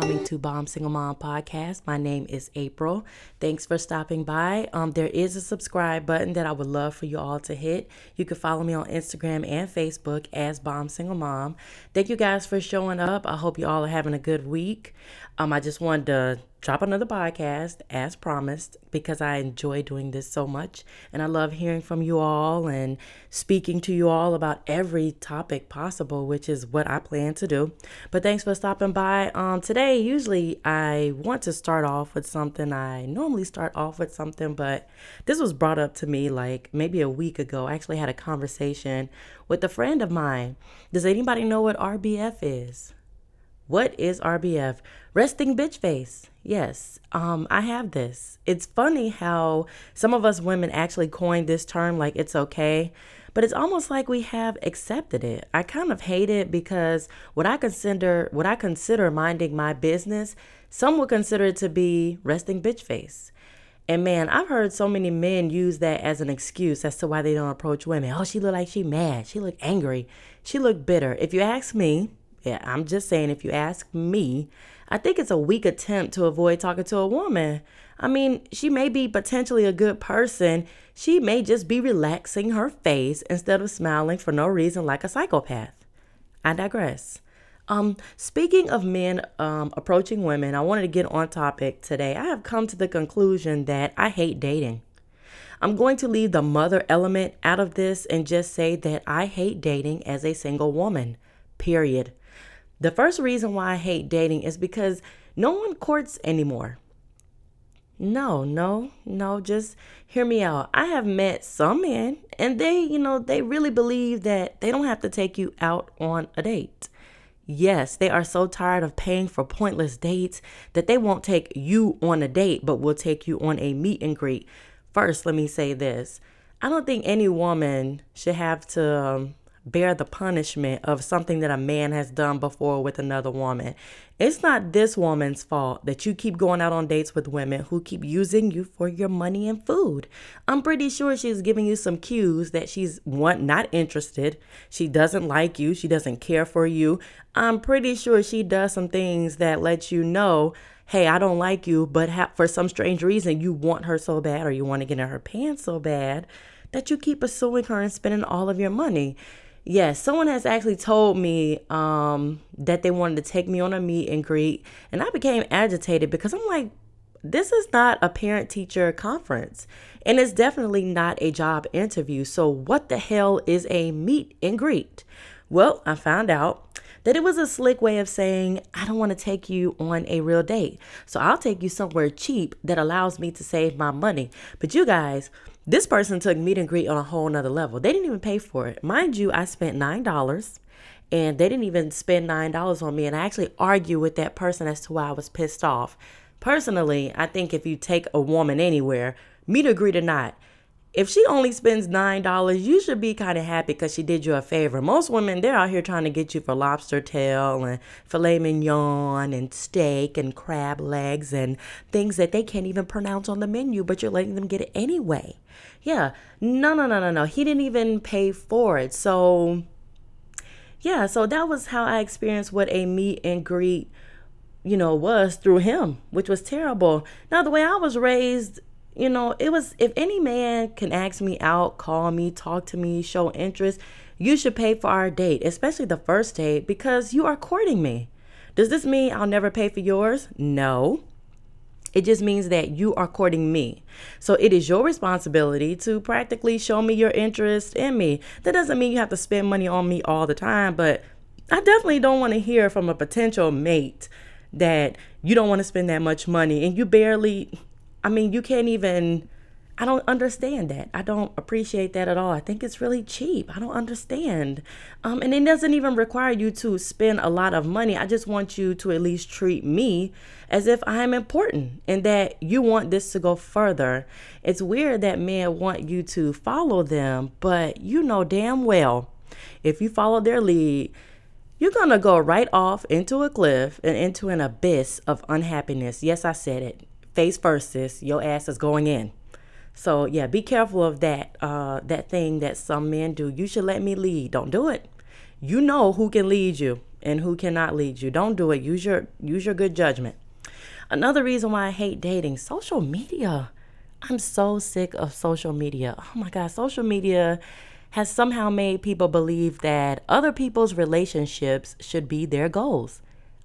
coming to Bomb Single Mom podcast. My name is April. Thanks for stopping by. Um, there is a subscribe button that I would love for you all to hit. You can follow me on Instagram and Facebook as Bomb Single Mom. Thank you guys for showing up. I hope you all are having a good week. Um, I just wanted to drop another podcast as promised because I enjoy doing this so much and I love hearing from you all and speaking to you all about every topic possible, which is what I plan to do. But thanks for stopping by. Um, today, usually I want to start off with something. I normally start off with something, but this was brought up to me like maybe a week ago. I actually had a conversation with a friend of mine. Does anybody know what RBF is? What is RBF? Resting bitch face. Yes, um, I have this. It's funny how some of us women actually coined this term like it's okay, but it's almost like we have accepted it. I kind of hate it because what I consider what I consider minding my business, some would consider it to be resting bitch face. And man, I've heard so many men use that as an excuse as to why they don't approach women. Oh, she look like she mad. She look angry. She look bitter. If you ask me, I'm just saying, if you ask me, I think it's a weak attempt to avoid talking to a woman. I mean, she may be potentially a good person. She may just be relaxing her face instead of smiling for no reason like a psychopath. I digress. Um, speaking of men um, approaching women, I wanted to get on topic today. I have come to the conclusion that I hate dating. I'm going to leave the mother element out of this and just say that I hate dating as a single woman, period. The first reason why I hate dating is because no one courts anymore. No, no, no, just hear me out. I have met some men and they, you know, they really believe that they don't have to take you out on a date. Yes, they are so tired of paying for pointless dates that they won't take you on a date, but will take you on a meet and greet. First, let me say this I don't think any woman should have to um, bear the punishment of something that a man has done before with another woman. It's not this woman's fault that you keep going out on dates with women who keep using you for your money and food. I'm pretty sure she's giving you some cues that she's one not interested. She doesn't like you, she doesn't care for you. I'm pretty sure she does some things that let you know hey, I don't like you, but ha- for some strange reason, you want her so bad or you want to get in her pants so bad that you keep pursuing her and spending all of your money. Yes, someone has actually told me um, that they wanted to take me on a meet and greet, and I became agitated because I'm like, this is not a parent teacher conference, and it's definitely not a job interview. So, what the hell is a meet and greet? Well, I found out that it was a slick way of saying, I don't want to take you on a real date. So, I'll take you somewhere cheap that allows me to save my money. But you guys, this person took meet and greet on a whole nother level. They didn't even pay for it. Mind you, I spent $9 and they didn't even spend $9 on me. And I actually argued with that person as to why I was pissed off. Personally, I think if you take a woman anywhere, meet or greet or not, if she only spends nine dollars, you should be kind of happy because she did you a favor. Most women, they're out here trying to get you for lobster tail and filet mignon and steak and crab legs and things that they can't even pronounce on the menu, but you're letting them get it anyway. Yeah, no, no, no, no, no. He didn't even pay for it. So, yeah, so that was how I experienced what a meet and greet, you know, was through him, which was terrible. Now, the way I was raised, you know, it was if any man can ask me out, call me, talk to me, show interest, you should pay for our date, especially the first date, because you are courting me. Does this mean I'll never pay for yours? No. It just means that you are courting me. So it is your responsibility to practically show me your interest in me. That doesn't mean you have to spend money on me all the time, but I definitely don't want to hear from a potential mate that you don't want to spend that much money and you barely I mean, you can't even, I don't understand that. I don't appreciate that at all. I think it's really cheap. I don't understand. Um, and it doesn't even require you to spend a lot of money. I just want you to at least treat me as if I am important and that you want this to go further. It's weird that men want you to follow them, but you know damn well if you follow their lead, you're going to go right off into a cliff and into an abyss of unhappiness. Yes, I said it face first, sis. Your ass is going in. So yeah, be careful of that. Uh, that thing that some men do. You should let me lead. Don't do it. You know who can lead you. and who cannot lead you. Don't do it. Use your use your good judgment. Another reason why I hate dating, social media. I'm so sick of social media. Oh my god, social media has somehow made people believe that other people's relationships should be their goals.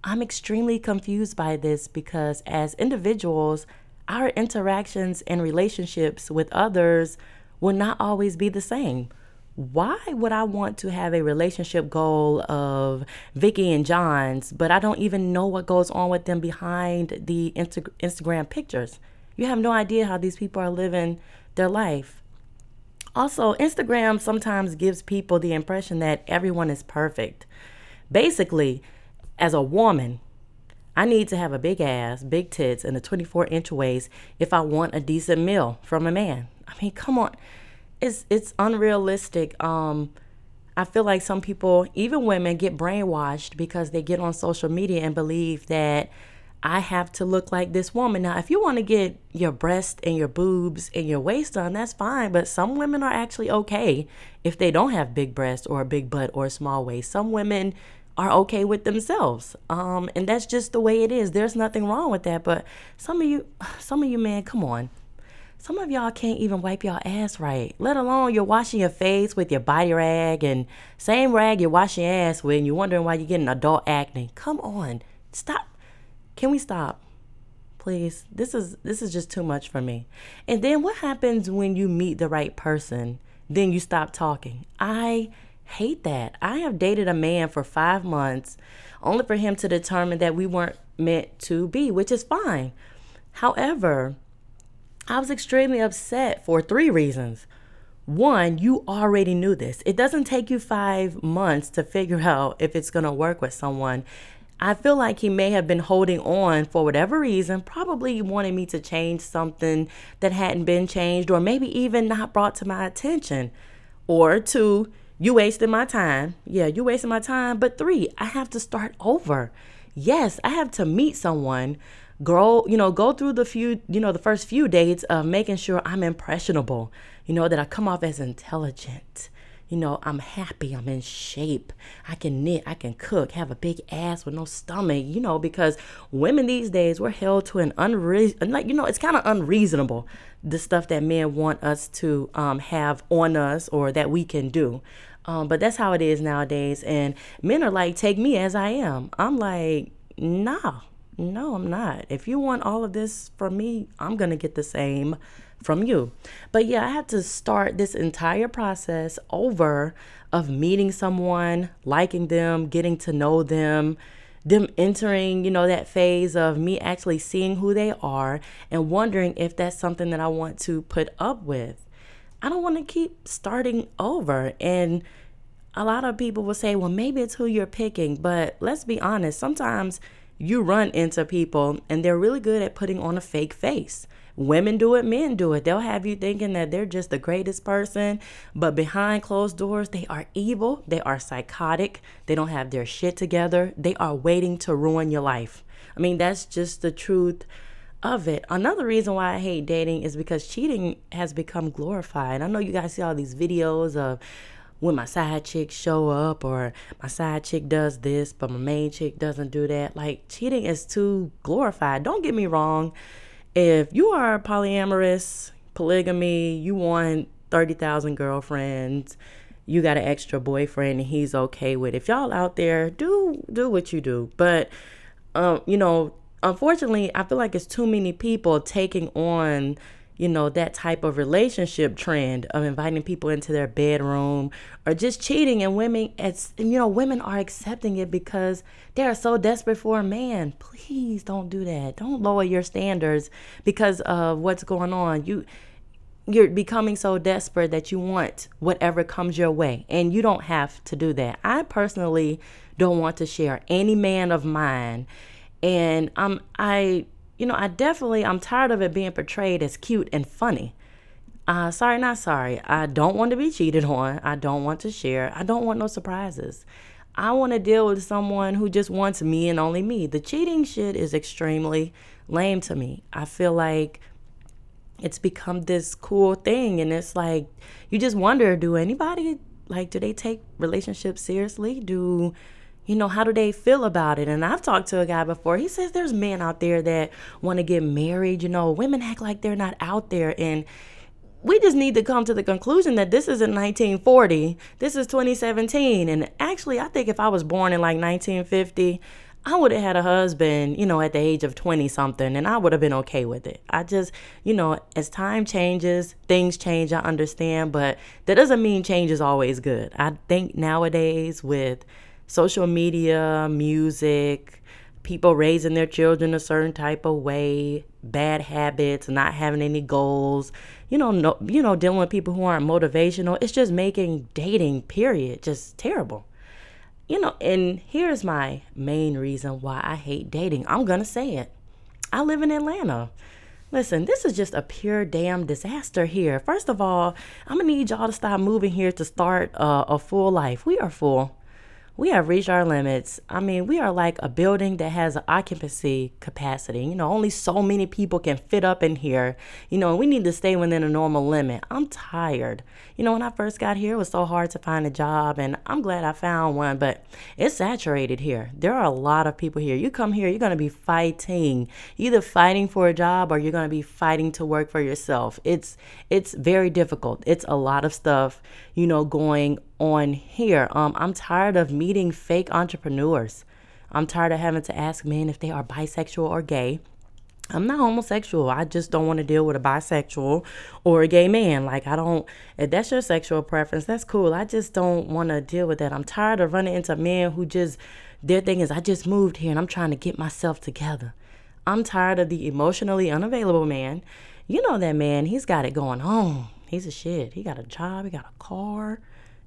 I'm extremely confused by this because as individuals, our interactions and relationships with others will not always be the same. Why would I want to have a relationship goal of Vicky and John's, but I don't even know what goes on with them behind the Insta- Instagram pictures? You have no idea how these people are living their life. Also, Instagram sometimes gives people the impression that everyone is perfect. Basically, as a woman, I need to have a big ass, big tits, and a 24 inch waist if I want a decent meal from a man. I mean, come on. It's it's unrealistic. Um I feel like some people, even women, get brainwashed because they get on social media and believe that I have to look like this woman. Now, if you want to get your breast and your boobs and your waist done, that's fine. But some women are actually okay if they don't have big breasts or a big butt or a small waist. Some women are okay with themselves. Um, and that's just the way it is. There's nothing wrong with that. But some of you, some of you, man, come on. Some of y'all can't even wipe your ass right, let alone you're washing your face with your body rag and same rag you're washing your ass with, and you're wondering why you're getting adult acne. Come on, stop can we stop? Please. This is this is just too much for me. And then what happens when you meet the right person? Then you stop talking. I hate that. I have dated a man for 5 months only for him to determine that we weren't meant to be, which is fine. However, I was extremely upset for three reasons. One, you already knew this. It doesn't take you five months to figure out if it's going to work with someone. I feel like he may have been holding on for whatever reason, probably wanted me to change something that hadn't been changed, or maybe even not brought to my attention. Or two, you wasted my time. Yeah, you wasted my time. But three, I have to start over. Yes, I have to meet someone, grow, you know, go through the few, you know, the first few dates of making sure I'm impressionable, you know, that I come off as intelligent, you know, I'm happy, I'm in shape, I can knit, I can cook, have a big ass with no stomach, you know, because women these days we're held to an unreasonable, like, you know, it's kind of unreasonable the stuff that men want us to um, have on us or that we can do. Um, but that's how it is nowadays. And men are like, take me as I am. I'm like, nah, no, I'm not. If you want all of this from me, I'm going to get the same from you. But yeah, I had to start this entire process over of meeting someone, liking them, getting to know them, them entering, you know, that phase of me actually seeing who they are and wondering if that's something that I want to put up with. I don't want to keep starting over. And a lot of people will say, well, maybe it's who you're picking. But let's be honest, sometimes you run into people and they're really good at putting on a fake face. Women do it, men do it. They'll have you thinking that they're just the greatest person, but behind closed doors, they are evil, they are psychotic, they don't have their shit together, they are waiting to ruin your life. I mean, that's just the truth of it. Another reason why I hate dating is because cheating has become glorified. I know you guys see all these videos of when my side chick show up or my side chick does this but my main chick doesn't do that like cheating is too glorified don't get me wrong if you are polyamorous, polygamy, you want 30,000 girlfriends, you got an extra boyfriend and he's okay with it. If y'all out there, do do what you do. But um, you know, unfortunately, I feel like it's too many people taking on you know, that type of relationship trend of inviting people into their bedroom or just cheating and women it's you know, women are accepting it because they are so desperate for a man. Please don't do that. Don't lower your standards because of what's going on. You you're becoming so desperate that you want whatever comes your way and you don't have to do that. I personally don't want to share any man of mine and I'm I you know, I definitely, I'm tired of it being portrayed as cute and funny. Uh, sorry, not sorry. I don't want to be cheated on. I don't want to share. I don't want no surprises. I want to deal with someone who just wants me and only me. The cheating shit is extremely lame to me. I feel like it's become this cool thing and it's like you just wonder do anybody like do they take relationships seriously? Do You know, how do they feel about it? And I've talked to a guy before. He says there's men out there that want to get married. You know, women act like they're not out there. And we just need to come to the conclusion that this isn't 1940. This is 2017. And actually, I think if I was born in like 1950, I would have had a husband, you know, at the age of 20 something, and I would have been okay with it. I just, you know, as time changes, things change, I understand, but that doesn't mean change is always good. I think nowadays with social media, music, people raising their children a certain type of way, bad habits, not having any goals, you know, no, you know, dealing with people who aren't motivational, it's just making dating period just terrible you know, and here's my main reason why I hate dating. I'm going to say it. I live in Atlanta. Listen, this is just a pure damn disaster here. First of all, I'm going to need y'all to stop moving here to start uh, a full life. We are full we have reached our limits. I mean, we are like a building that has an occupancy capacity. You know, only so many people can fit up in here. You know, we need to stay within a normal limit. I'm tired. You know, when I first got here, it was so hard to find a job, and I'm glad I found one, but it's saturated here. There are a lot of people here. You come here, you're going to be fighting, either fighting for a job or you're going to be fighting to work for yourself. It's it's very difficult. It's a lot of stuff, you know, going on here. Um, I'm tired of meeting fake entrepreneurs. I'm tired of having to ask men if they are bisexual or gay. I'm not homosexual. I just don't want to deal with a bisexual or a gay man. Like, I don't, if that's your sexual preference, that's cool. I just don't want to deal with that. I'm tired of running into men who just, their thing is, I just moved here and I'm trying to get myself together. I'm tired of the emotionally unavailable man. You know that man, he's got it going on. He's a shit. He got a job, he got a car,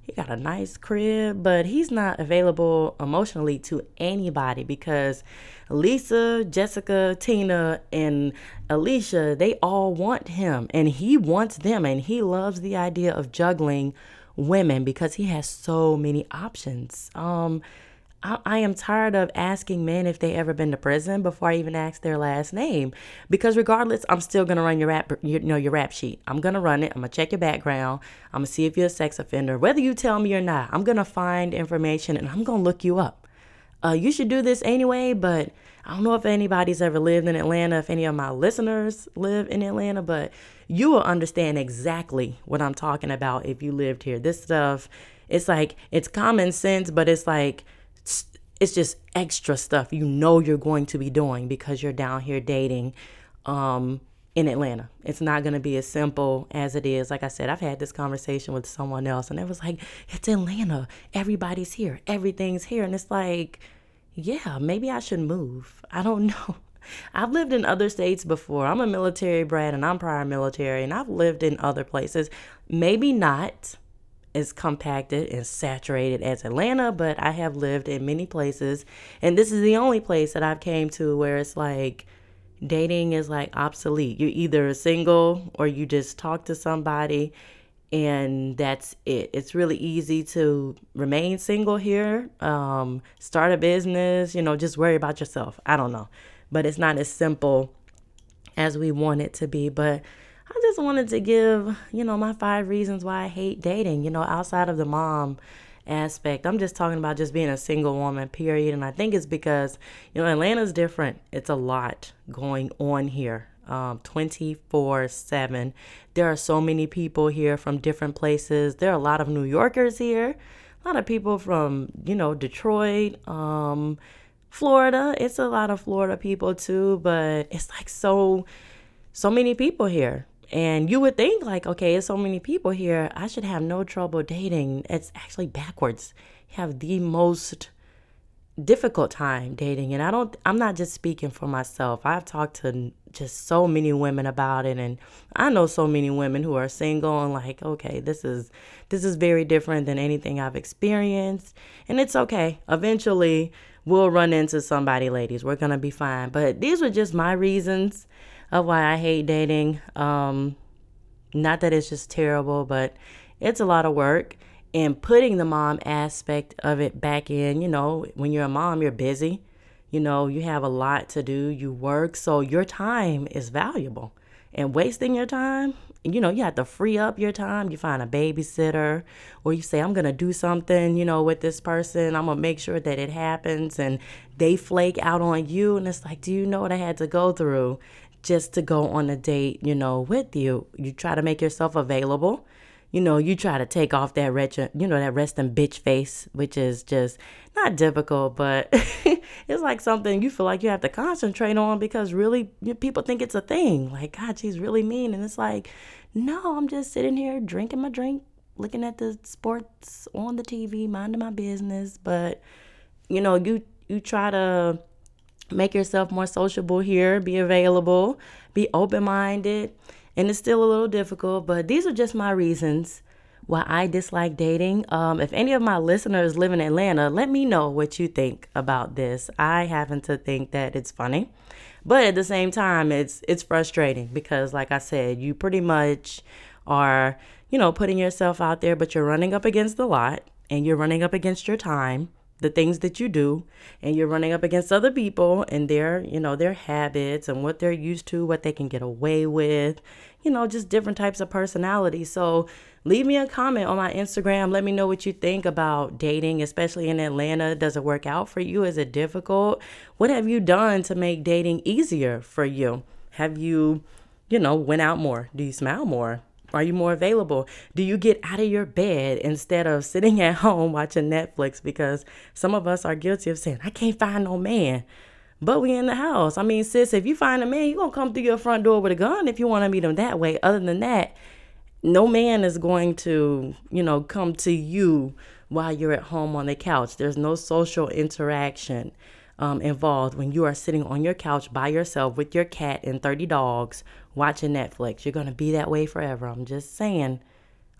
he got a nice crib, but he's not available emotionally to anybody because Lisa, Jessica, Tina, and Alicia, they all want him and he wants them and he loves the idea of juggling women because he has so many options. Um I, am tired of asking men if they ever been to prison before I even ask their last name, because regardless, I'm still gonna run your rap, you know, your rap sheet. I'm gonna run it. I'm gonna check your background. I'm gonna see if you're a sex offender, whether you tell me or not. I'm gonna find information and I'm gonna look you up. Uh, you should do this anyway, but I don't know if anybody's ever lived in Atlanta, if any of my listeners live in Atlanta, but you will understand exactly what I'm talking about if you lived here. This stuff, it's like, it's common sense, but it's like, it's just extra stuff you know you're going to be doing because you're down here dating um, in Atlanta. It's not going to be as simple as it is. Like I said, I've had this conversation with someone else and it was like, it's Atlanta. Everybody's here. Everything's here. And it's like, yeah, maybe I should move. I don't know. I've lived in other states before. I'm a military brat and I'm prior military and I've lived in other places. Maybe not as compacted and saturated as Atlanta, but I have lived in many places, and this is the only place that I've came to where it's like dating is like obsolete. You're either single or you just talk to somebody and that's it. It's really easy to remain single here, um, start a business, you know, just worry about yourself. I don't know. But it's not as simple as we want it to be. But I just wanted to give, you know, my five reasons why I hate dating, you know, outside of the mom aspect. I'm just talking about just being a single woman, period. And I think it's because, you know, Atlanta's different. It's a lot going on here. Um, 24 7. There are so many people here from different places. There are a lot of New Yorkers here, a lot of people from, you know, Detroit, um, Florida. It's a lot of Florida people too, but it's like so, so many people here. And you would think, like, okay, there's so many people here. I should have no trouble dating. It's actually backwards. You have the most difficult time dating. And I don't, I'm not just speaking for myself. I've talked to just so many women about it. And I know so many women who are single and like, okay, this is, this is very different than anything I've experienced. And it's okay. Eventually, we'll run into somebody, ladies. We're going to be fine. But these were just my reasons of why I hate dating. Um, not that it's just terrible, but it's a lot of work. And putting the mom aspect of it back in, you know, when you're a mom, you're busy. You know, you have a lot to do, you work, so your time is valuable. And wasting your time, you know, you have to free up your time. You find a babysitter or you say, I'm going to do something, you know, with this person. I'm going to make sure that it happens. And they flake out on you. And it's like, do you know what I had to go through just to go on a date, you know, with you? You try to make yourself available you know, you try to take off that wretched, you know, that resting bitch face, which is just not difficult, but it's like something you feel like you have to concentrate on because really people think it's a thing. Like, God, she's really mean. And it's like, no, I'm just sitting here drinking my drink, looking at the sports on the TV, minding my business. But, you know, you, you try to make yourself more sociable here, be available, be open minded and it's still a little difficult, but these are just my reasons why I dislike dating. Um, if any of my listeners live in Atlanta, let me know what you think about this. I happen to think that it's funny, but at the same time, it's it's frustrating because, like I said, you pretty much are you know putting yourself out there, but you're running up against the lot and you're running up against your time the things that you do and you're running up against other people and their you know their habits and what they're used to what they can get away with you know just different types of personalities. So leave me a comment on my instagram. Let me know what you think about dating especially in atlanta. Does it work out for you? Is it difficult? What have you done to make dating easier for you? Have you you know went out more? Do you smile more are you more available? Do you get out of your bed instead of sitting at home watching Netflix? Because some of us are guilty of saying, I can't find no man. But we in the house. I mean, sis, if you find a man, you're going to come through your front door with a gun if you want to meet him that way. Other than that, no man is going to, you know, come to you while you're at home on the couch. There's no social interaction um, involved when you are sitting on your couch by yourself with your cat and 30 dogs watching Netflix. You're going to be that way forever. I'm just saying.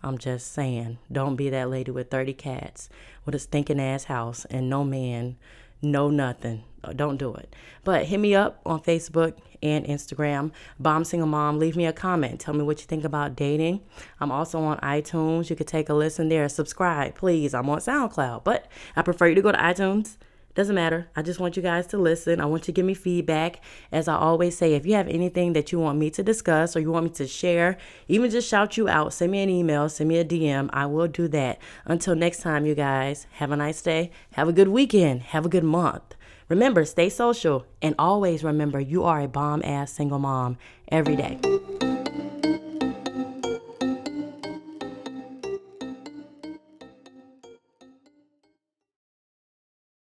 I'm just saying. Don't be that lady with 30 cats with a stinking ass house and no man, no nothing. Uh, don't do it. But hit me up on Facebook and Instagram, Bomb Single Mom. Leave me a comment. Tell me what you think about dating. I'm also on iTunes. You could take a listen there. Subscribe, please. I'm on SoundCloud, but I prefer you to go to iTunes doesn't matter. I just want you guys to listen. I want you to give me feedback. As I always say, if you have anything that you want me to discuss or you want me to share, even just shout you out, send me an email, send me a DM. I will do that. Until next time, you guys, have a nice day. Have a good weekend. Have a good month. Remember, stay social and always remember you are a bomb ass single mom every day.